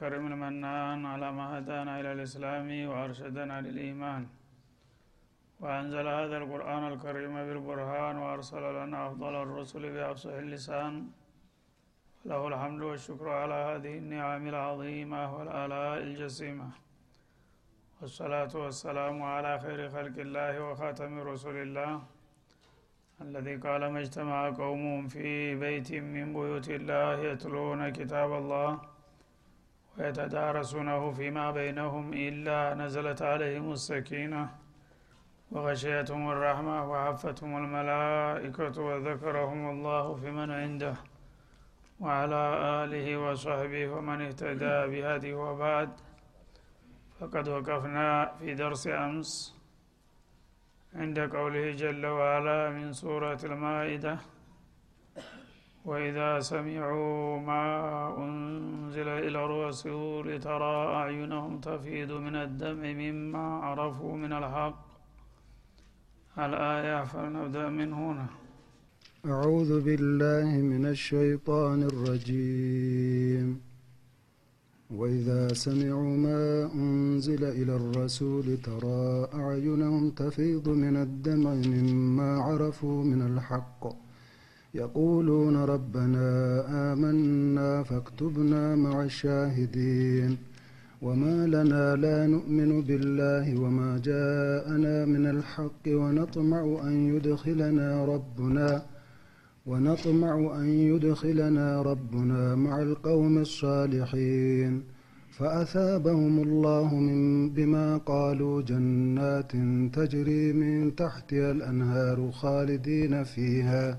الكريم المنان على ما هدانا إلى الإسلام وأرشدنا للإيمان. وأنزل هذا القرآن الكريم بالبرهان وأرسل لنا أفضل الرسل بأفصح اللسان. له الحمد والشكر على هذه النعم العظيمة والآلاء الجسيمة. والصلاة والسلام على خير خلق الله وخاتم رسول الله الذي قال ما اجتمع قوم في بيت من بيوت الله يتلون كتاب الله ويتدارسونه فيما بينهم إلا نزلت عليهم السكينة. وغشيتهم الرحمة وحفتهم الملائكة وذكرهم الله في من عنده. وعلى آله وصحبه ومن اهتدى بهديه وبعد. فقد وقفنا في درس أمس عند قوله جل وعلا من سورة المائدة. وإذا سمعوا ما أنزل إلى الرسول ترى أعينهم تفيض من الدمع مما عرفوا من الحق. الآية فلنبدأ من هنا. أعوذ بالله من الشيطان الرجيم. وإذا سمعوا ما أنزل إلى الرسول ترى أعينهم تفيض من الدمع مما عرفوا من الحق. يقولون ربنا آمنا فاكتبنا مع الشاهدين. وما لنا لا نؤمن بالله وما جاءنا من الحق ونطمع أن يدخلنا ربنا ونطمع أن يدخلنا ربنا مع القوم الصالحين. فأثابهم الله من بما قالوا جنات تجري من تحتها الأنهار خالدين فيها.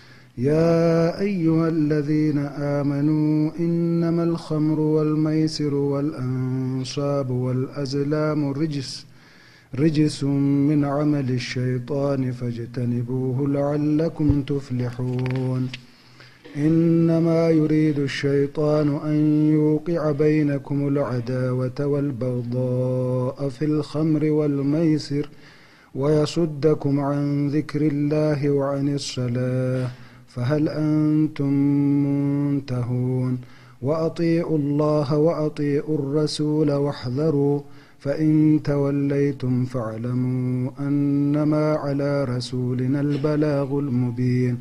يا أيها الذين آمنوا إنما الخمر والميسر والأنصاب والأزلام رجس رجس من عمل الشيطان فاجتنبوه لعلكم تفلحون. إنما يريد الشيطان أن يوقع بينكم العداوة والبغضاء في الخمر والميسر ويصدكم عن ذكر الله وعن الصلاة. فهل أنتم منتهون؟ وأطيعوا الله وأطيعوا الرسول واحذروا فإن توليتم فاعلموا أنما على رسولنا البلاغ المبين.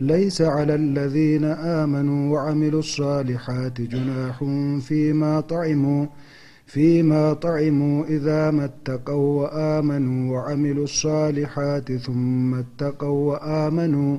ليس على الذين آمنوا وعملوا الصالحات جناح فيما طعموا فيما طعموا إذا ما اتقوا وآمنوا وعملوا الصالحات ثم اتقوا وآمنوا.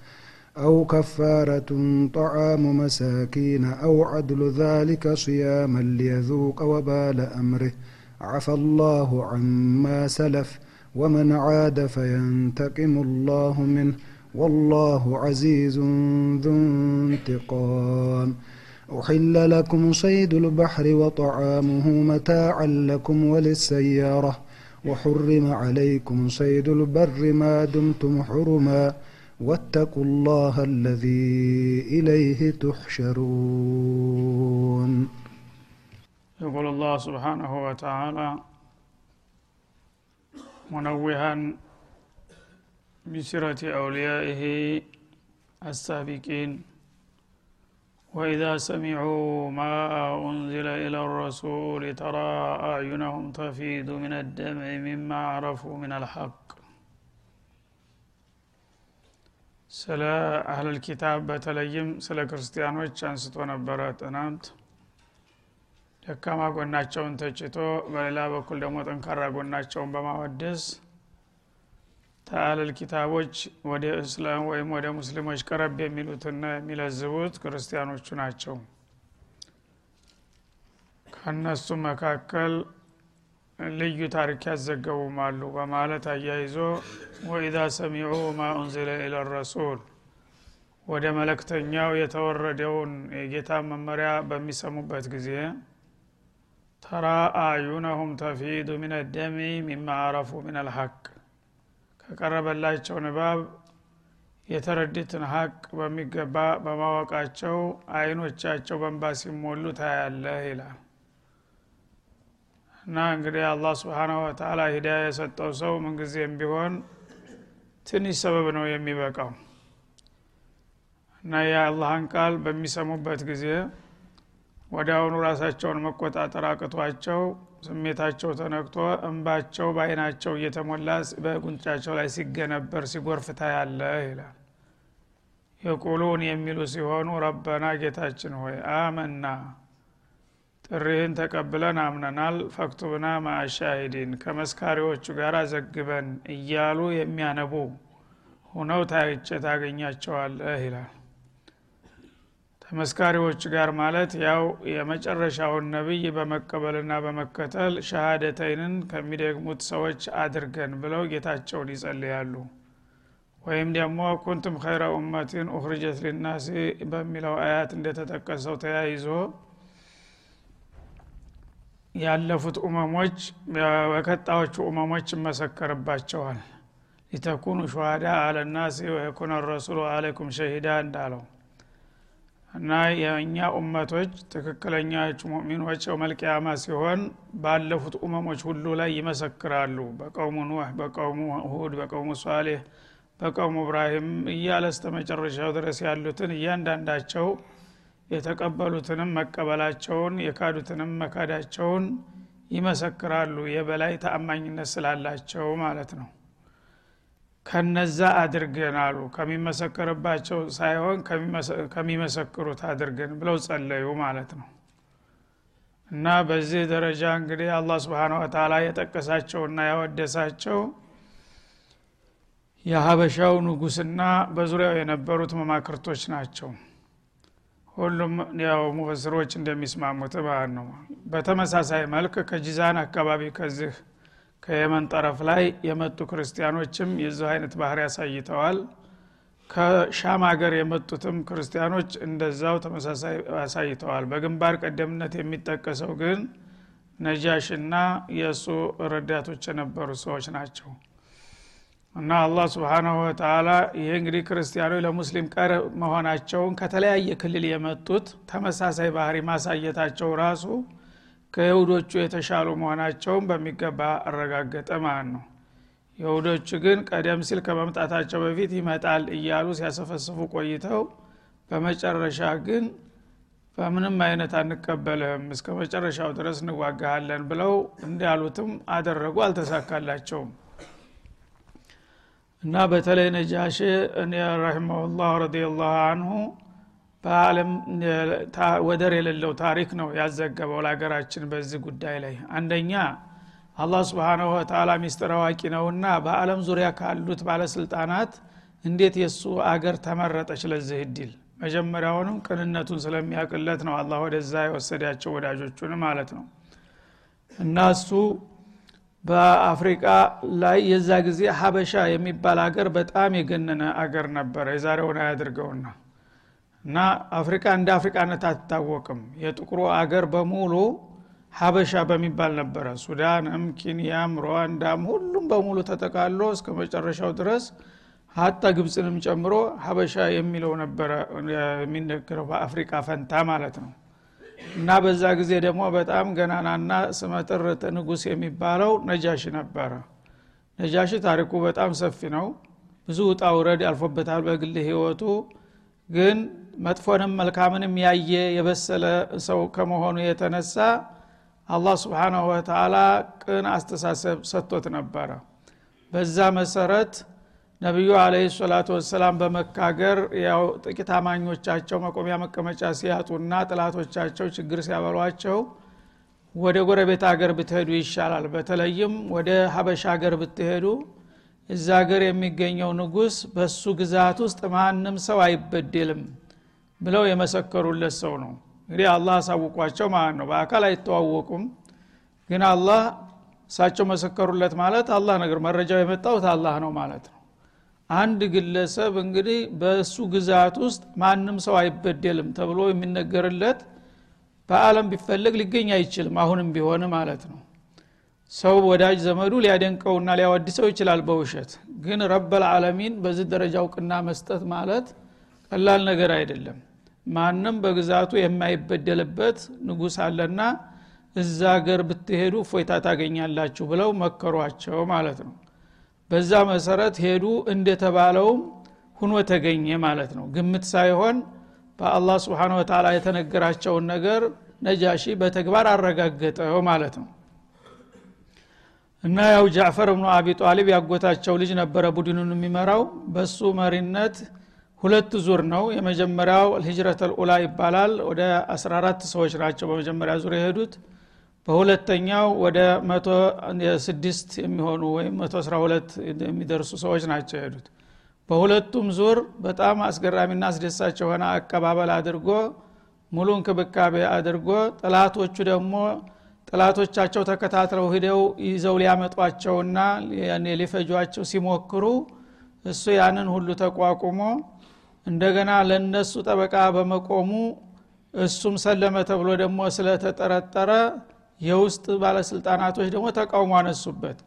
أو كفارة طعام مساكين أو عدل ذلك صياما ليذوق وبال أمره. عفى الله عما سلف ومن عاد فينتقم الله منه. والله عزيز ذو انتقام. أحل لكم صيد البحر وطعامه متاعا لكم وللسيارة. وحرم عليكم صيد البر ما دمتم حرما. واتقوا الله الذي إليه تحشرون. يقول الله سبحانه وتعالى منوها بسيرة أوليائه السابقين وإذا سمعوا ما أنزل إلى الرسول ترى أعينهم تفيض من الدمع مما عرفوا من الحق. ስለ አህለል ኪታብ በተለይም ስለ ክርስቲያኖች አንስቶ ነበረ። ትናንት ደካማ ጎናቸውን ተችቶ በሌላ በኩል ደግሞ ጠንካራ ጎናቸውን በማወደስ ተአለል ኪታቦች ወደ እስላም ወይም ወደ ሙስሊሞች ቀረብ የሚሉትና የሚለዝቡት ክርስቲያኖቹ ናቸው። ከእነሱ መካከል ልዩ ታሪክ ያዘገቡም አሉ በማለት አያይዞ ወኢዛ ሰሚዑ ማ ኡንዚለ ኢለ ረሱል ወደ መለክተኛው የተወረደውን የጌታ መመሪያ በሚሰሙበት ጊዜ ተራ አዩነሁም ተፊዱ ምን ደሚ ሚማ አረፉ ምን አልሐቅ ከቀረበላቸው ንባብ የተረዱትን ሀቅ በሚገባ በማወቃቸው አይኖቻቸው በንባ ሲሞሉ ታያለህ ይላል እና እንግዲህ አላህ ስብሓናሁ ወተላ ሂዳያ የሰጠው ሰው ምንጊዜም ቢሆን ትንሽ ሰበብ ነው የሚበቃው። እና የአላህን ቃል በሚሰሙበት ጊዜ አሁኑ ራሳቸውን መቆጣጠር አቅቷቸው ስሜታቸው ተነክቶ እንባቸው በአይናቸው እየተሞላ በጉንጫቸው ላይ ሲገነበር ሲጎርፍ ታያለ ይላል። የቁሉን የሚሉ ሲሆኑ ረበና ጌታችን ሆይ አመና ጥሪህን ተቀብለን አምነናል። ፈክቱብና ማአሻሂዲን ከመስካሪዎቹ ጋር ዘግበን እያሉ የሚያነቡ ሁነው ታይቼ ታገኛቸዋለህ ይላል። ተመስካሪዎች ጋር ማለት ያው የመጨረሻውን ነቢይ በመቀበልና በመከተል ሸሃደተይንን ከሚደግሙት ሰዎች አድርገን ብለው ጌታቸውን ይጸልያሉ። ወይም ደግሞ ኩንቱም ኸይረ ኡመቲን ኡኽርጀት ሊናሲ በሚለው አያት እንደተጠቀሰው ተያይዞ ያለፉት ኡመሞች በቀጣዮቹ ኡመሞች ይመሰከርባቸዋል። ሊተኩኑ ሸሃዳ አለናሲ ወየኩነ ረሱሉ አለይኩም ሸሂዳ እንዳለው እና የእኛ ኡመቶች ትክክለኛዎቹ ሙእሚኖች መልቅያማ ሲሆን ባለፉት ኡመሞች ሁሉ ላይ ይመሰክራሉ። በቀውሙ ኑህ በቀውሙ ሁድ በቀውሙ ሷሌህ በቀውሙ እብራሂም እያለ እስተ መጨረሻው ድረስ ያሉትን እያንዳንዳቸው የተቀበሉትንም መቀበላቸውን የካዱትንም መካዳቸውን ይመሰክራሉ። የበላይ ተአማኝነት ስላላቸው ማለት ነው። ከነዛ አድርገን አሉ። ከሚመሰክርባቸው ሳይሆን ከሚመሰክሩት አድርገን ብለው ጸለዩ ማለት ነው። እና በዚህ ደረጃ እንግዲህ አላህ ስብሓን ወተላ የጠቀሳቸውና ያወደሳቸው የሀበሻው ንጉስና በዙሪያው የነበሩት መማክርቶች ናቸው ሁሉም ያው ሙፈስሮች እንደሚስማሙት ማለት ነው። በተመሳሳይ መልክ ከጂዛን አካባቢ ከዚህ ከየመን ጠረፍ ላይ የመጡ ክርስቲያኖችም የዚህ አይነት ባህር ያሳይተዋል ከሻም ሀገር የመጡትም ክርስቲያኖች እንደዛው ተመሳሳይ ያሳይተዋል በግንባር ቀደምነት የሚጠቀሰው ግን ነጃሽና የእሱ ረዳቶች የነበሩ ሰዎች ናቸው እና አላህ ስብሓናሁ ወተላ ይህ እንግዲህ ክርስቲያኖች ለሙስሊም ቀር መሆናቸውን ከተለያየ ክልል የመጡት ተመሳሳይ ባህሪ ማሳየታቸው ራሱ ከይሁዶቹ የተሻሉ መሆናቸውን በሚገባ አረጋገጠ ማለት ነው። ይሁዶቹ ግን ቀደም ሲል ከመምጣታቸው በፊት ይመጣል እያሉ ሲያሰፈስፉ ቆይተው በመጨረሻ ግን በምንም አይነት አንቀበልህም እስከ መጨረሻው ድረስ እንዋጋሃለን ብለው እንዳሉትም አደረጉ አልተሳካላቸውም እና በተለይ ነጃሽ ረሂመሁላህ ረዲየላሁ አንሁ በአለም ወደር የሌለው ታሪክ ነው ያዘገበው ለሀገራችን በዚህ ጉዳይ ላይ። አንደኛ አላህ ስብሓናሁ ወተላ ሚስጥር አዋቂ ነውና በአለም ዙሪያ ካሉት ባለስልጣናት እንዴት የእሱ አገር ተመረጠች ለዚህ እድል? መጀመሪያውንም ቅንነቱን ስለሚያቅለት ነው አላህ ወደዛ የወሰዳቸው ወዳጆቹን ማለት ነው። እና እሱ በአፍሪቃ ላይ የዛ ጊዜ ሀበሻ የሚባል አገር በጣም የገነነ አገር ነበረ። የዛሬውን አያድርገውና እና አፍሪካ እንደ አፍሪካነት አትታወቅም። የጥቁሩ አገር በሙሉ ሀበሻ በሚባል ነበረ። ሱዳንም ኬንያም ሩዋንዳም ሁሉም በሙሉ ተጠቃሎ እስከ መጨረሻው ድረስ ሀታ ግብፅንም ጨምሮ ሀበሻ የሚለው ነበረ የሚነገረው በአፍሪካ ፈንታ ማለት ነው እና በዛ ጊዜ ደግሞ በጣም ገናናና ስመጥር ንጉስ የሚባለው ነጃሽ ነበረ። ነጃሽ ታሪኩ በጣም ሰፊ ነው። ብዙ ውጣ ውረድ አልፎበታል በግል ህይወቱ ግን መጥፎንም መልካምንም ያየ የበሰለ ሰው ከመሆኑ የተነሳ አላህ ስብሓናሁ ወተላ ቅን አስተሳሰብ ሰጥቶት ነበረ። በዛ መሰረት ነቢዩ አለህ ሰላቱ ወሰላም በመካገር ያው ጥቂት አማኞቻቸው መቆሚያ መቀመጫ ሲያጡና ጥላቶቻቸው ችግር ሲያበሏቸው ወደ ጎረቤት ሀገር ብትሄዱ ይሻላል። በተለይም ወደ ሀበሻ ሀገር ብትሄዱ እዛ ሀገር የሚገኘው ንጉስ በሱ ግዛት ውስጥ ማንም ሰው አይበደልም ብለው የመሰከሩለት ሰው ነው። እንግዲህ አላህ አሳውቋቸው ማለት ነው። በአካል አይተዋወቁም። ግን አላህ እሳቸው መሰከሩለት ማለት አላህ ነገር መረጃው የመጣው አላህ ነው ማለት ነው አንድ ግለሰብ እንግዲህ በእሱ ግዛት ውስጥ ማንም ሰው አይበደልም ተብሎ የሚነገርለት በአለም ቢፈለግ ሊገኝ አይችልም አሁንም ቢሆን ማለት ነው። ሰው ወዳጅ ዘመዱ ሊያደንቀውና ሊያወድሰው ይችላል በውሸት። ግን ረበልዓለሚን በዚህ ደረጃ እውቅና መስጠት ማለት ቀላል ነገር አይደለም። ማንም በግዛቱ የማይበደልበት ንጉስ አለና እዛ ገር ብትሄዱ ፎይታ ታገኛላችሁ ብለው መከሯቸው ማለት ነው በዛ መሰረት ሄዱ እንደተባለውም ሁኖ ተገኘ ማለት ነው። ግምት ሳይሆን በአላህ ስብሓን ወተላ የተነገራቸውን ነገር ነጃሺ በተግባር አረጋገጠው ማለት ነው። እና ያው ጃዕፈር ብኑ አቢ ጣሊብ ያጎታቸው ልጅ ነበረ ቡድኑን የሚመራው። በሱ መሪነት ሁለት ዙር ነው። የመጀመሪያው ሂጅረት ልኡላ ይባላል። ወደ 14 ሰዎች ናቸው በመጀመሪያ ዙር የሄዱት በሁለተኛው ወደ 106 የሚሆኑ ወይም 112 የሚደርሱ ሰዎች ናቸው የሄዱት። በሁለቱም ዙር በጣም አስገራሚና አስደሳች የሆነ አቀባበል አድርጎ ሙሉ እንክብካቤ አድርጎ ጥላቶቹ ደግሞ ጥላቶቻቸው ተከታትለው ሂደው ይዘው ሊያመጧቸውና ሊፈጇቸው ሲሞክሩ እሱ ያንን ሁሉ ተቋቁሞ እንደገና ለነሱ ጠበቃ በመቆሙ እሱም ሰለመ ተብሎ ደግሞ ስለተጠረጠረ የውስጥ ባለስልጣናቶች ደግሞ ተቃውሞ አነሱበት።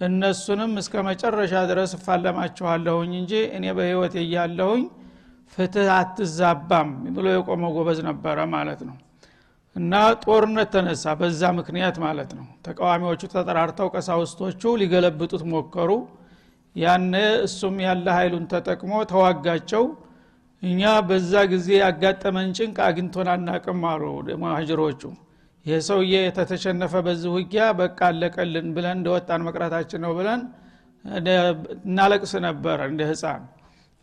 እነሱንም እስከ መጨረሻ ድረስ እፋለማችኋለሁኝ እንጂ እኔ በህይወት እያለሁኝ ፍትህ አትዛባም ብሎ የቆመ ጎበዝ ነበረ ማለት ነው። እና ጦርነት ተነሳ በዛ ምክንያት ማለት ነው። ተቃዋሚዎቹ ተጠራርተው ቀሳውስቶቹ ሊገለብጡት ሞከሩ። يعني እሱም ያለ ኃይሉን ተጠቅሞ ተዋጋቸው። እኛ በዛ ጊዜ ያጋጠመን ጭንቅ አግኝቶን አናቅም አሉ ሙሀጅሮቹ ይህ ሰውዬ ከተሸነፈ በዚህ ውጊያ በቃ አለቀልን ብለን እንደወጣን መቅረታችን ነው ብለን እናለቅስ ነበረ እንደ ህፃን።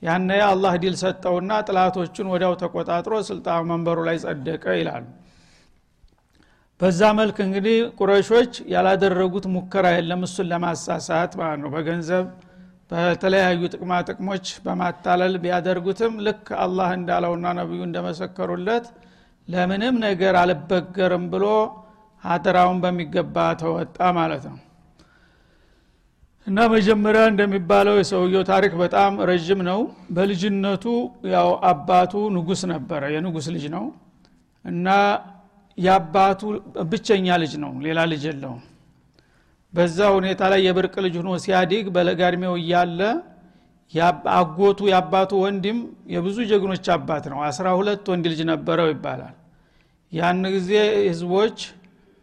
يعني አላህ ዲል ሰጠውና ጠላቶቹን ወዲያው ተቆጣጥሮ ስልጣን መንበሩ ላይ ጸደቀ ይላሉ በዛ መልክ እንግዲህ ቁረሾች ያላደረጉት ሙከራ የለም እሱን ለማሳሳት ማለት ነው። በገንዘብ በተለያዩ ጥቅማ ጥቅሞች በማታለል ቢያደርጉትም ልክ አላህ እንዳለውና ነቢዩ እንደመሰከሩለት ለምንም ነገር አልበገርም ብሎ አደራውን በሚገባ ተወጣ ማለት ነው። እና መጀመሪያ እንደሚባለው የሰውየው ታሪክ በጣም ረዥም ነው። በልጅነቱ ያው አባቱ ንጉስ ነበረ የንጉስ ልጅ ነው። እና የአባቱ ብቸኛ ልጅ ነው ሌላ ልጅ የለውም። በዛ ሁኔታ ላይ የብርቅ ልጅ ሆኖ ሲያዲግ በለጋድሜው እያለ አጎቱ የአባቱ ወንድም የብዙ ጀግኖች አባት ነው። አስራ ሁለት ወንድ ልጅ ነበረው ይባላል ያን ጊዜ ህዝቦች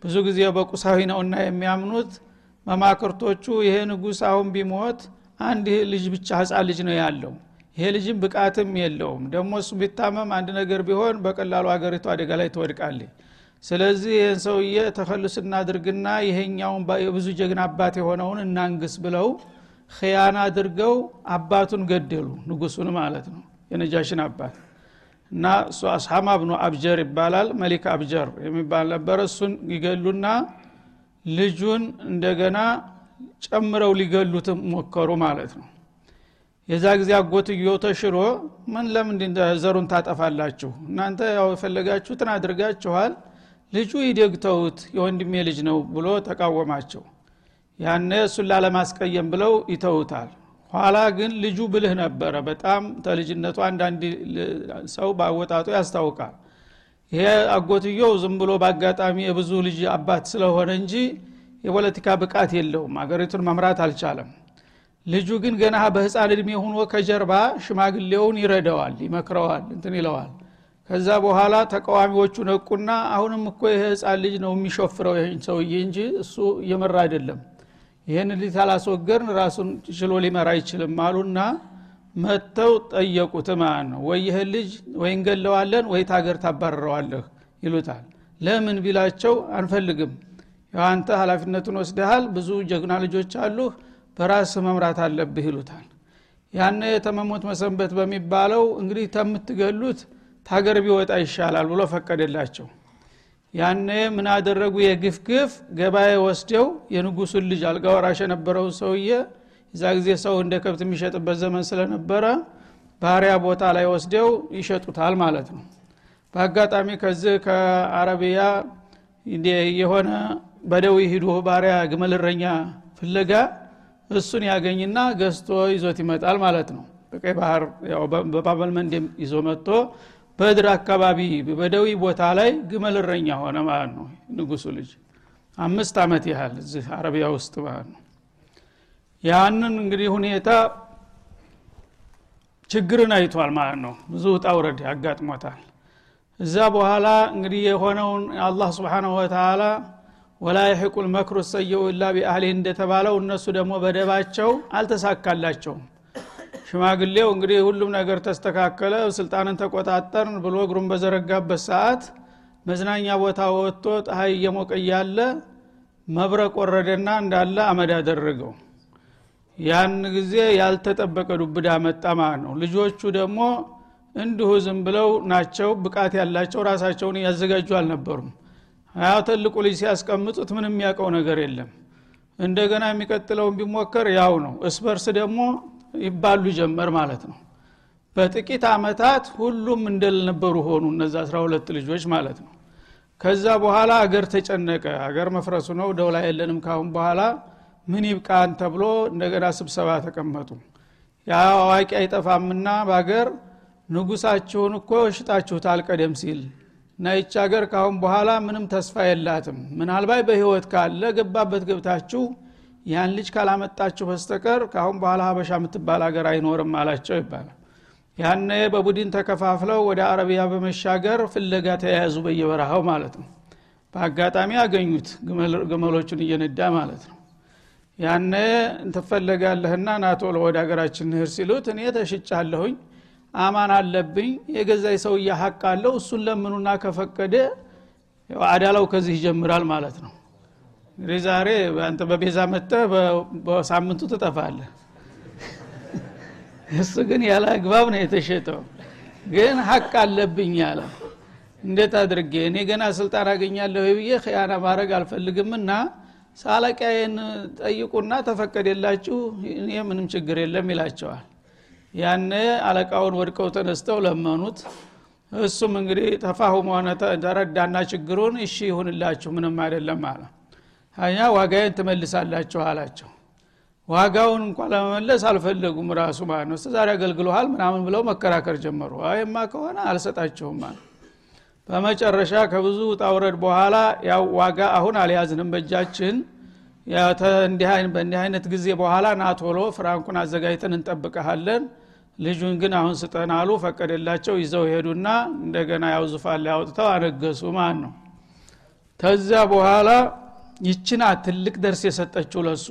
ብዙ ጊዜ በቁሳዊ ነውና የሚያምኑት። መማክርቶቹ ይሄ ንጉስ አሁን ቢሞት አንድ ልጅ ብቻ ህፃን ልጅ ነው ያለው። ይሄ ልጅም ብቃትም የለውም። ደግሞ እሱ ቢታመም አንድ ነገር ቢሆን በቀላሉ ሀገሪቱ አደጋ ላይ ትወድቃለች። ስለዚህ ይህን ሰውዬ ተከልስ እናድርግና ይሄኛውን የብዙ ጀግና አባት የሆነውን እናንግስ ብለው ክያና አድርገው አባቱን ገደሉ። ንጉሱን ማለት ነው። የነጃሽን አባት እና እሱ አስሐማ ብኑ አብጀር ይባላል። መሊክ አብጀር የሚባል ነበረ እሱን ይገሉና ልጁን እንደገና ጨምረው ሊገሉት ሞከሩ ማለት ነው። የዛ ጊዜ አጎትዮ ተሽሮ ምን ለምን ዘሩን ታጠፋላችሁ? እናንተ ያው የፈለጋችሁትን አድርጋችኋል ልጁ ይደግተውት የወንድሜ ልጅ ነው ብሎ ተቃወማቸው። ያነ እሱን ላለማስቀየም ብለው ይተውታል ኋላ ግን ልጁ ብልህ ነበረ። በጣም ተልጅነቱ አንዳንድ ሰው በአወጣጡ ያስታውቃል። ይሄ አጎትየው ዝም ብሎ በአጋጣሚ የብዙ ልጅ አባት ስለሆነ እንጂ የፖለቲካ ብቃት የለውም። አገሪቱን መምራት አልቻለም። ልጁ ግን ገና በህፃን እድሜ ሆኖ ከጀርባ ሽማግሌውን ይረዳዋል ይመክረዋል እንትን ይለዋል። ከዛ በኋላ ተቃዋሚዎቹ ነቁና አሁንም እኮ ይህ ህፃን ልጅ ነው የሚሾፍረው ይህን ሰውዬ እንጂ እሱ እየመራ አይደለም ይህን ልጅ ታላስወገርን ራሱን ችሎ ሊመራ አይችልም አሉና መጥተው ጠየቁት ማለት ነው። ወይ ይህን ልጅ ወይ እንገለዋለን ወይ ታገር ታባረረዋለህ ይሉታል። ለምን ቢላቸው አንፈልግም። አንተ ሀላፊነቱን ወስደሃል ብዙ ጀግና ልጆች አሉህ በራስ መምራት አለብህ ይሉታል። ያነ የተመሞት መሰንበት በሚባለው እንግዲህ ተምትገሉት ታገር ቢወጣ ይሻላል ብሎ ፈቀደላቸው ያነ ምን አደረጉ? የግፍ ግፍ ገበያ ወስደው የንጉሱን ልጅ አልጋ ወራሽ የነበረው ሰውዬ እዛ ጊዜ ሰው እንደ ከብት የሚሸጥበት ዘመን ስለነበረ ባሪያ ቦታ ላይ ወስደው ይሸጡታል ማለት ነው። በአጋጣሚ ከዚህ ከአረቢያ የሆነ በደዊ ሂዶ ባሪያ ግመልረኛ ፍለጋ እሱን ያገኝና ገዝቶ ይዞት ይመጣል ማለት ነው። በቀይ ባህር በባበል መንደም ይዞ መጥቶ በድር አካባቢ በደዊ ቦታ ላይ ግመልረኛ ሆነ ማለት ነው ንጉሱ ልጅ። አምስት አመት ያህል እዚህ አረቢያ ውስጥ ማለት ነው። ያንን እንግዲህ ሁኔታ ችግርን አይቷል ማለት ነው። ብዙ ውጣ ያጋጥሞታል። እዛ በኋላ እንግዲህ የሆነውን አላህ ስብሓንሁ ወተላ ወላ የሕቁ ልመክሩ ሰየው ኢላ ቢአህሊህ እንደተባለው እነሱ ደግሞ በደባቸው አልተሳካላቸውም ሽማግሌው እንግዲህ ሁሉም ነገር ተስተካከለ ስልጣንን ተቆጣጠርን ብሎ እግሩን በዘረጋበት ሰዓት መዝናኛ ቦታ ወጥቶ ፀሐይ እየሞቀ እያለ መብረቅ ወረደና እንዳለ አመድ አደረገው። ያን ጊዜ ያልተጠበቀ ዱብዳ መጣ ማለት ነው። ልጆቹ ደግሞ እንዲሁ ዝም ብለው ናቸው ብቃት ያላቸው ራሳቸውን ያዘጋጁ አልነበሩም። ያ ትልቁ ልጅ ሲያስቀምጡት ምንም የሚያውቀው ነገር የለም። እንደገና የሚቀጥለውን ቢሞከር ያው ነው። እስበርስ ደግሞ ይባሉ ጀመር ማለት ነው። በጥቂት አመታት ሁሉም እንደልነበሩ ሆኑ እነዚ አስራ ሁለት ልጆች ማለት ነው። ከዛ በኋላ አገር ተጨነቀ። አገር መፍረሱ ነው ደውላ የለንም። ካሁን በኋላ ምን ይብቃን ተብሎ እንደገና ስብሰባ ተቀመጡ። አዋቂ አይጠፋምና በአገር ንጉሳችሁን እኮ ሽጣችሁታል ቀደም ሲል። እና ይች ሀገር ካሁን በኋላ ምንም ተስፋ የላትም። ምናልባት በህይወት ካለ ገባበት ገብታችሁ ያን ልጅ ካላመጣችሁ በስተቀር ካሁን በኋላ ሀበሻ የምትባል ሀገር አይኖርም አላቸው ይባላል። ያነ በቡድን ተከፋፍለው ወደ አረቢያ በመሻገር ፍለጋ ተያያዙ በየበረሃው ማለት ነው። በአጋጣሚ አገኙት ግመሎቹን እየነዳ ማለት ነው። ያነ ትፈለጋለህና ናቶሎ ወደ ሀገራችን ንህር ሲሉት እኔ ተሽጫለሁኝ አማን አለብኝ የገዛይ ሰውዬ ሀቅ አለው እሱን ለምኑና ከፈቀደ አዳላው ከዚህ ይጀምራል ማለት ነው እንግዲህ ዛሬ አንተ በቤዛ መጠ በሳምንቱ ትጠፋለህ። እሱ ግን ያለ አግባብ ነው የተሸጠው። ግን ሀቅ አለብኝ ያለ እንዴት አድርጌ? እኔ ገና ስልጣን አገኛለሁ ብዬ ክያና ማድረግ አልፈልግምና ሳለቃዬን ጠይቁና ተፈቀደላችሁ እኔ ምንም ችግር የለም ይላቸዋል። ያነ አለቃውን ወድቀው ተነስተው ለመኑት። እሱም እንግዲህ ተፋሁም ሆነ ተረዳና ችግሩን እሺ ይሁንላችሁ ምንም አይደለም አለ አኛ ዋጋዬን ትመልሳላችሁ አላቸው። ዋጋውን እንኳ ለመመለስ አልፈለጉም ራሱ ማለት ነው። ዛሬ አገልግሎሃል ምናምን ብለው መከራከር ጀመሩ። አይማ ከሆነ አልሰጣችሁም ማለት በመጨረሻ ከብዙ ጣውረድ በኋላ ያው ዋጋ አሁን አልያዝንም በእጃችን። በእንዲህ አይነት ጊዜ በኋላ ናቶሎ ፍራንኩን አዘጋጅተን እንጠብቀሃለን። ልጁን ግን አሁን ስጠን አሉ። ፈቀደላቸው። ይዘው ሄዱና እንደገና ያው ዙፋን ላይ አውጥተው አነገሱ ማለት ነው። ተዛ በኋላ ይችና ትልቅ ደርስ የሰጠችው ለሱ።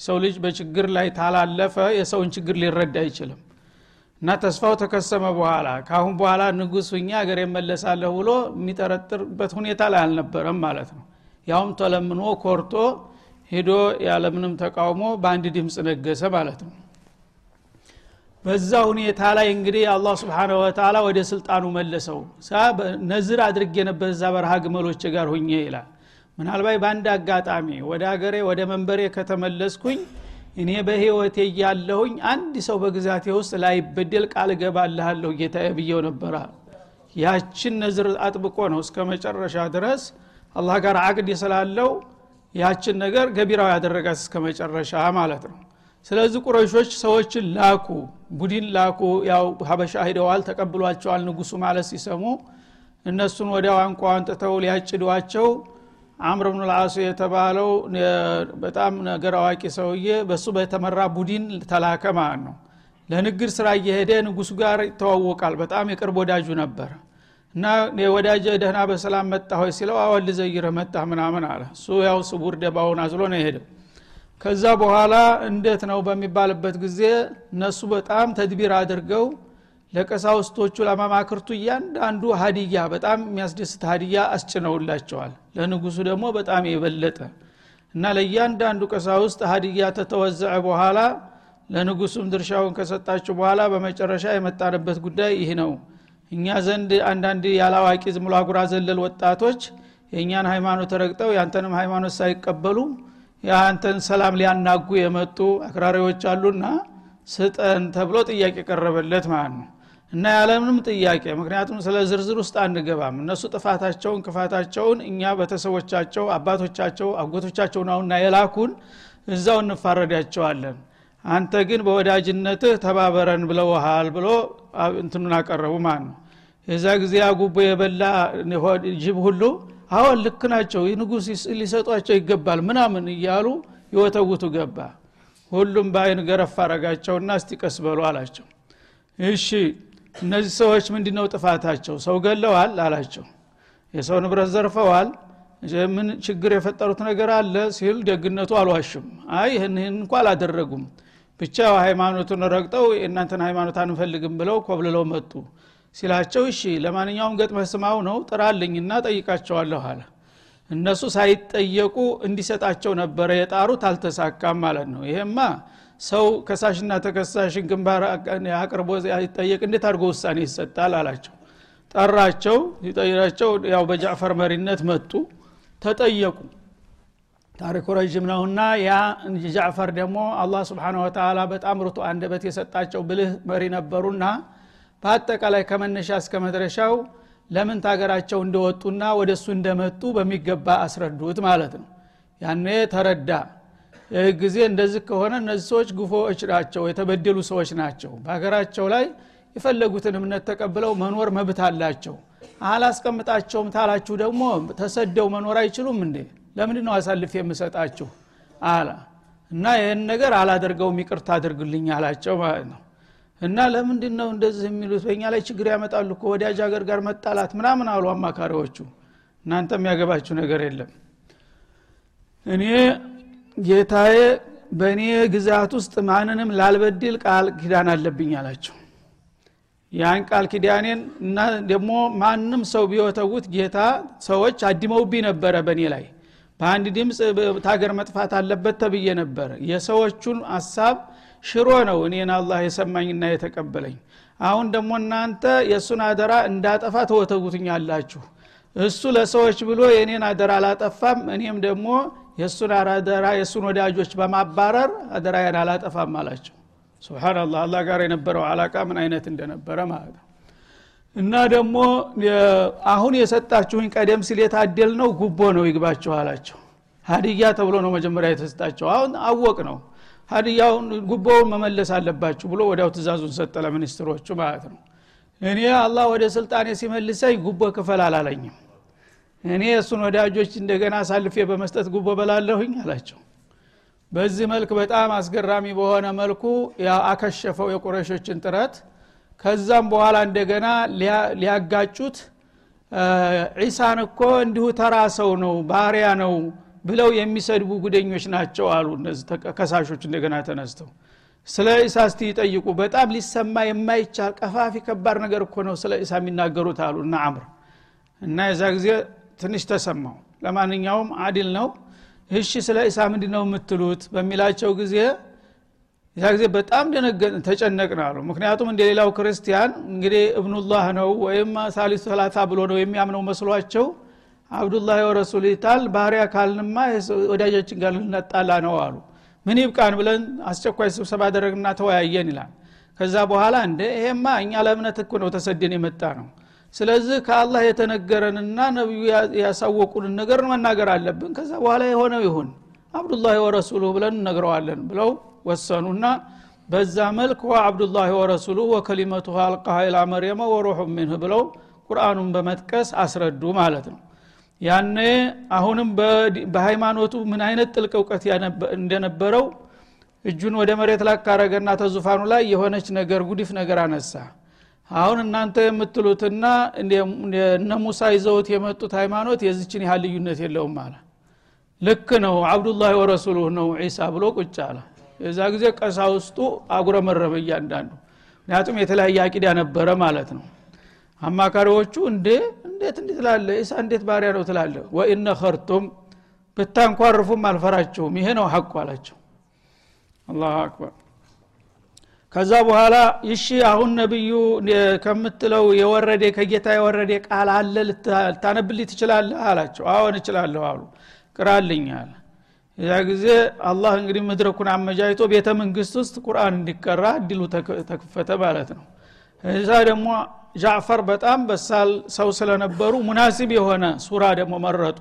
ሰው ልጅ በችግር ላይ ታላለፈ የሰውን ችግር ሊረዳ አይችልም። እና ተስፋው ተከሰመ በኋላ ካአሁን በኋላ ንጉስ ሁኛ ሀገር የመለሳለሁ ብሎ የሚጠረጥርበት ሁኔታ ላይ አልነበረም ማለት ነው። ያውም ተለምኖ ኮርቶ ሄዶ ያለምንም ተቃውሞ በአንድ ድምፅ ነገሰ ማለት ነው። በዛ ሁኔታ ላይ እንግዲህ አላህ ስብሓን ወተላ ወደ ስልጣኑ መለሰው። ነዝር አድርጌ ነበር እዛ በረሃ ግመሎች ጋር ሁኜ ይላል ምናልባት በአንድ አጋጣሚ ወደ ሀገሬ ወደ መንበሬ ከተመለስኩኝ እኔ በህይወቴ እያለሁኝ አንድ ሰው በግዛቴ ውስጥ ላይበደል ቃል እገባልሃለሁ ጌታዬ ብየው ነበረ። ያችን ነዝር አጥብቆ ነው እስከ መጨረሻ ድረስ አላህ ጋር አቅድ ስላለው ያችን ነገር ገቢራዊ ያደረጋት እስከ መጨረሻ ማለት ነው። ስለዚህ ቁረሾች ሰዎችን ላኩ ቡድን ላኩ። ያው ሀበሻ ሂደዋል ተቀብሏቸዋል ንጉሱ ማለት ሲሰሙ እነሱን ወዲያው አንቋ አንጥተው ሊያጭዷቸው አምር ብኑ ልአሱ የተባለው በጣም ነገር አዋቂ ሰውዬ በሱ በተመራ ቡድን ተላከ ማለት ነው። ለንግድ ስራ እየሄደ ንጉሱ ጋር ይተዋወቃል። በጣም የቅርብ ወዳጁ ነበር። እና ወዳጀ ደህና በሰላም መጣ ሆይ ሲለው አወል ዘይረህ መጣ ምናምን አለ። እሱ ያው ስቡር ደባውን አዝሎ ነው የሄደው። ከዛ በኋላ እንዴት ነው በሚባልበት ጊዜ እነሱ በጣም ተድቢር አድርገው ለቀሳውስቶቹ ለመማክርቱ እያንዳንዱ ሀዲያ በጣም የሚያስደስት ሀዲያ አስጭነውላቸዋል። ለንጉሱ ደግሞ በጣም የበለጠ እና ለእያንዳንዱ ቀሳውስት ሀዲያ ተተወዘዐ በኋላ ለንጉሱም ድርሻውን ከሰጣችሁ በኋላ በመጨረሻ የመጣንበት ጉዳይ ይህ ነው። እኛ ዘንድ አንዳንድ ያላዋቂ ዝምሎ ዘለል ወጣቶች የእኛን ሃይማኖት ረግጠው ያንተንም ሃይማኖት ሳይቀበሉ የአንተን ሰላም ሊያናጉ የመጡ አክራሪዎች አሉና ስጠን ተብሎ ጥያቄ ቀረበለት ማለት ነው እና ያለምንም ጥያቄ ምክንያቱም ስለ ዝርዝር ውስጥ አንገባም። እነሱ ጥፋታቸውን ክፋታቸውን እኛ በተሰቦቻቸው አባቶቻቸው አጎቶቻቸው ነውና የላኩን እዛው እንፋረዳቸዋለን። አንተ ግን በወዳጅነትህ ተባበረን ብለውሃል ብሎ እንትኑን አቀረቡ ማለት ነው የዛ ጊዜ አጉቦ የበላ ጅብ ሁሉ አሁን ልክ ናቸው ንጉስ ሊሰጧቸው ይገባል ምናምን እያሉ ይወተውቱ ገባ። ሁሉም በአይን ገረፍ አረጋቸውና እስቲ ቀስ በሉ አላቸው። እሺ እነዚህ ሰዎች ምንድ ነው ጥፋታቸው? ሰው ገለዋል አላቸው። የሰው ንብረት ዘርፈዋል። ምን ችግር የፈጠሩት ነገር አለ ሲል ደግነቱ አልዋሽም አይ ይህን እንኳ አላደረጉም። ብቻ ሃይማኖቱን ረግጠው የእናንተን ሃይማኖት አንፈልግም ብለው ኮብልለው መጡ ሲላቸው እሺ ለማንኛውም ገጥመህ ስማው ነው ጥራልኝና ጠይቃቸዋለሁ አለ። እነሱ ሳይጠየቁ እንዲሰጣቸው ነበረ። የጣሩት አልተሳካም ማለት ነው። ይሄማ ሰው ከሳሽና ተከሳሽን ግንባር አቅርቦ ይጠየቅ እንዴት አድርጎ ውሳኔ ይሰጣል አላቸው። ጠራቸው። ሲጠይራቸው ያው በጃዕፈር መሪነት መጡ። ተጠየቁ። ታሪኩ ረዥም ነውና ያ ጃዕፈር ደግሞ አላህ ስብሓን ወተላ በጣም ርቱ አንደበት የሰጣቸው ብልህ መሪ ነበሩና በአጠቃላይ ከመነሻ እስከ መድረሻው ለምን ታገራቸው እንደወጡና ወደ እሱ እንደመጡ በሚገባ አስረዱት ማለት ነው። ያኔ ተረዳ ጊዜ እንደዚህ ከሆነ እነዚህ ሰዎች ግፎዎች ናቸው የተበደሉ ሰዎች ናቸው። በሀገራቸው ላይ የፈለጉትን እምነት ተቀብለው መኖር መብት አላቸው። አላስቀምጣቸውም ታላችሁ ደግሞ ተሰደው መኖር አይችሉም እንዴ? ለምንድ ነው አሳልፍ የምሰጣችሁ? አላ። እና ይህን ነገር አላደርገውም ይቅርታ አድርግልኝ አላቸው ማለት ነው። እና ለምንድ ነው እንደዚህ የሚሉት? በእኛ ላይ ችግር ያመጣሉ እኮ ወዳጅ ሀገር ጋር መጣላት ምናምን አሉ አማካሪዎቹ። እናንተ የሚያገባችሁ ነገር የለም። እኔ ጌታዬ በእኔ ግዛት ውስጥ ማንንም ላልበድል ቃል ኪዳን አለብኝ አላቸው። ያን ቃል ኪዳኔን እና ደግሞ ማንም ሰው ቢወተውት ጌታ ሰዎች አድመውብኝ ነበረ በእኔ ላይ። በአንድ ድምፅ ታገር መጥፋት አለበት ተብዬ ነበር። የሰዎቹን ሀሳብ ሽሮ ነው እኔን አላህ የሰማኝና የተቀበለኝ። አሁን ደግሞ እናንተ የእሱን አደራ እንዳጠፋ ተወተጉትኛላችሁ እሱ ለሰዎች ብሎ የእኔን አደራ አላጠፋም እኔም ደግሞ የእሱን አደራ የእሱን ወዳጆች በማባረር አደራያን አላጠፋም አላቸው። ስብናላህ አላ ጋር የነበረው አላቃ ምን አይነት እንደነበረ ማለት ነው። እና ደግሞ አሁን የሰጣችሁኝ ቀደም ሲል የታደል ነው ጉቦ ነው ይግባችሁ አላቸው። ሀዲያ ተብሎ ነው መጀመሪያ የተሰጣቸው። አሁን አወቅ ነው። ሀዲያውን ጉቦውን መመለስ አለባችሁ ብሎ ወዲያው ትእዛዙን ሰጠ ለሚኒስትሮቹ ማለት ነው። እኔ አላህ ወደ ስልጣኔ ሲመልሰኝ ጉቦ ክፈል አላለኝም እኔ እሱን ወዳጆች እንደገና አሳልፌ በመስጠት ጉቦ በላለሁኝ አላቸው። በዚህ መልክ በጣም አስገራሚ በሆነ መልኩ አከሸፈው የቁረሾችን ጥረት። ከዛም በኋላ እንደገና ሊያጋጩት ዒሳን እኮ እንዲሁ ተራ ሰው ነው ባሪያ ነው ብለው የሚሰድቡ ጉደኞች ናቸው አሉ እነዚህ ከሳሾች እንደገና ተነስተው። ስለ ኢሳ እስቲ ይጠይቁ። በጣም ሊሰማ የማይቻል ቀፋፊ ከባድ ነገር እኮ ነው ስለ ኢሳ የሚናገሩት አሉ እና አምር። እና የዛ ጊዜ ትንሽ ተሰማው። ለማንኛውም አዲል ነው። እሺ ስለ ኢሳ ምንድ ነው የምትሉት? በሚላቸው ጊዜ ያ ጊዜ በጣም ተጨነቅን አሉ። ምክንያቱም እንደ ሌላው ክርስቲያን እንግዲህ እብኑላህ ነው ወይም ሳሊሱ ሰላታ ብሎ ነው የሚያምነው መስሏቸው አብዱላህ ወረሱል ይታል ባህሪያ ካልንማ ወዳጃችን ጋር ልነጣላ ነው አሉ። ምን ይብቃን ብለን አስቸኳይ ስብሰባ አደረግና ተወያየን ይላል። ከዛ በኋላ እንደ ይሄማ እኛ ለእምነት እኮ ነው ተሰደን የመጣ ነው ስለዚህ ከአላህ የተነገረንና ነቢዩ ያሳወቁንን ነገር መናገር አለብን። ከዛ በኋላ የሆነው ይሁን። አብዱላህ ወረሱሉ ብለን እነግረዋለን ብለው ወሰኑና በዛ መልክ ወአብዱላህ ወረሱሉ ወከሊመቱ አልቃሃ ኢላ መርየመ ወሩሑ ሚንህ ብለው ቁርአኑን በመጥቀስ አስረዱ ማለት ነው። ያኔ አሁንም በሃይማኖቱ ምን አይነት ጥልቅ እውቀት እንደነበረው እጁን ወደ መሬት ላካረገና ተዙፋኑ ላይ የሆነች ነገር ጉዲፍ ነገር አነሳ አሁን እናንተ የምትሉትና እነ ሙሳ ይዘውት የመጡት ሃይማኖት የዚችን ያህል ልዩነት የለውም አለ። ልክ ነው። አብዱላህ ወረሱሉህ ነው ዒሳ ብሎ ቁጭ አለ። የዛ ጊዜ ቀሳውስጡ አጉረመረመ እያንዳንዱ። ምክንያቱም የተለያየ አቂዳ ነበረ ማለት ነው። አማካሪዎቹ እንዴ እንዴት እንዴት ትላለ ኢሳ እንዴት ባሪያ ነው ትላለ ወኢነ ኸርቱም ብታንኳርፉም አልፈራችሁም። ይሄ ነው ሐቁ አላቸው። አላሁ አክበር ከዛ በኋላ ይሺ አሁን ነብዩ ከምትለው የወረደ ከጌታ የወረደ ቃል አለ ልታነብልኝ ትችላለህ? አላቸው። አዎን እችላለሁ አሉ። ቅራልኝ አለ። ያ ጊዜ አላህ እንግዲህ መድረኩን አመጃጅቶ ቤተ መንግስት ውስጥ ቁርአን እንዲቀራ እድሉ ተከፈተ ማለት ነው። እዛ ደግሞ ጃዕፈር በጣም በሳል ሰው ስለነበሩ ሙናሲብ የሆነ ሱራ ደግሞ መረጡ።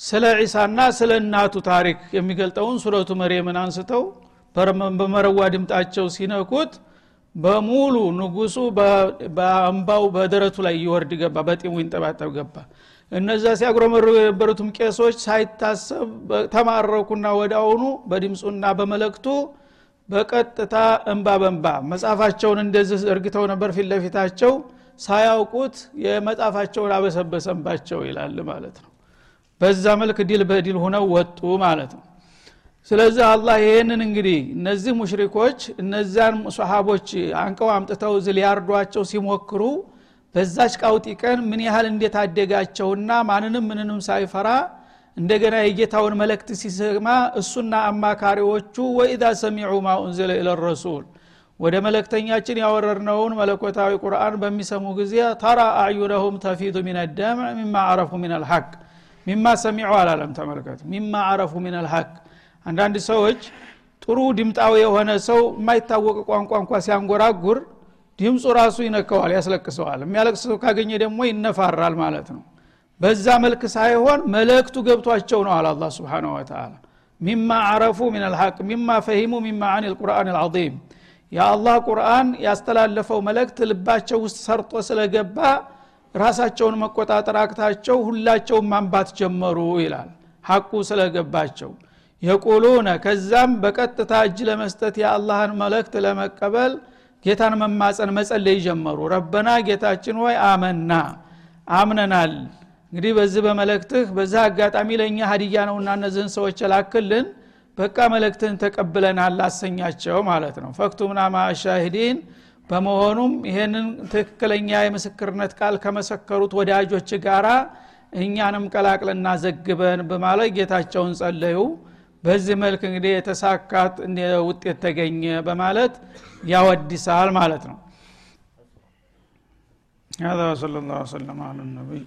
ስለ ዒሳና ስለ እናቱ ታሪክ የሚገልጠውን ሱረቱ መርየምን አንስተው በመረዋ ድምጣቸው ሲነኩት በሙሉ ንጉሱ በአንባው በደረቱ ላይ ይወርድ ገባ በጢሙ ይንጠባጠብ ገባ። እነዛ ሲያጉረመሩ የነበሩትም ቄሶች ሳይታሰብ ተማረኩና ወዳውኑ በድምፁና በመለክቱ በቀጥታ እንባ በንባ መጽሐፋቸውን እንደዚህ እርግተው ነበር ፊት ለፊታቸው ሳያውቁት የመጽሐፋቸውን አበሰበሰንባቸው ይላል ማለት ነው። በዛ መልክ ድል በድል ሁነው ወጡ ማለት ነው ስለዚህ አላህ ይህንን እንግዲህ እነዚህ ሙሽሪኮች እነዚያን ሰሃቦች አንቀው አምጥተው ዝ ሊያርዷቸው ሲሞክሩ በዛች ቃውጢ ቀን ምን ያህል እንደታደጋቸውና ማንንም ምንንም ሳይፈራ እንደገና የጌታውን መለክት ሲሰማ እሱና አማካሪዎቹ ወኢዛ ሰሚዑ ማ ኡንዝለ ኢለ ረሱል ወደ መለክተኛችን ያወረድነውን መለኮታዊ ቁርአን በሚሰሙ ጊዜ ተራ አዕዩነሁም ተፊዱ ሚን ደምዕ ሚማ አረፉ ሚን አልሐቅ ሚማ ሰሚዑ አላለም ተመልከቱ። ሚማ አረፉ ሚን አልሐቅ አንዳንድ ሰዎች ጥሩ ድምጣዊ የሆነ ሰው የማይታወቅ ቋንቋ እንኳ ሲያንጎራጉር ድምፁ ራሱ ይነከዋል ያስለቅሰዋል። የሚያለቅስ ሰው ካገኘ ደግሞ ይነፋራል ማለት ነው። በዛ መልክ ሳይሆን መልእክቱ ገብቷቸው ነው አለ አላ ስብን ወተላ ሚማ አረፉ ምን አልሐቅ ሚማ ፈሂሙ ሚማ አን ልቁርአን አልዓظም የአላህ ቁርአን ያስተላለፈው መልእክት ልባቸው ውስጥ ሰርጦ ስለገባ ራሳቸውን መቆጣጠር አቅታቸው ሁላቸውን ማንባት ጀመሩ ይላል። ሐቁ ስለገባቸው የቁሉነ ከዛም በቀጥታ እጅ ለመስጠት የአላህን መልእክት ለመቀበል ጌታን መማፀን መጸለይ ጀመሩ። ረበና ጌታችን ሆይ አመና አምነናል። እንግዲህ በዚህ በመለክትህ በዚህ አጋጣሚ ለእኛ ሀዲያ ነውና እነዚህን ሰዎች የላክልን። በቃ መለክትህን ተቀብለናል አሰኛቸው ማለት ነው። ፈክቱምና ማሻሂዲን በመሆኑም ይህንን ትክክለኛ የምስክርነት ቃል ከመሰከሩት ወዳጆች ጋራ እኛንም ቀላቅለና ዘግበን በማለት ጌታቸውን ጸለዩ በዚህ መልክ እንግዲህ የተሳካት ውጤት ተገኘ በማለት ያወድሳል ማለት ነው هذا وصلى الله وسلم على النبي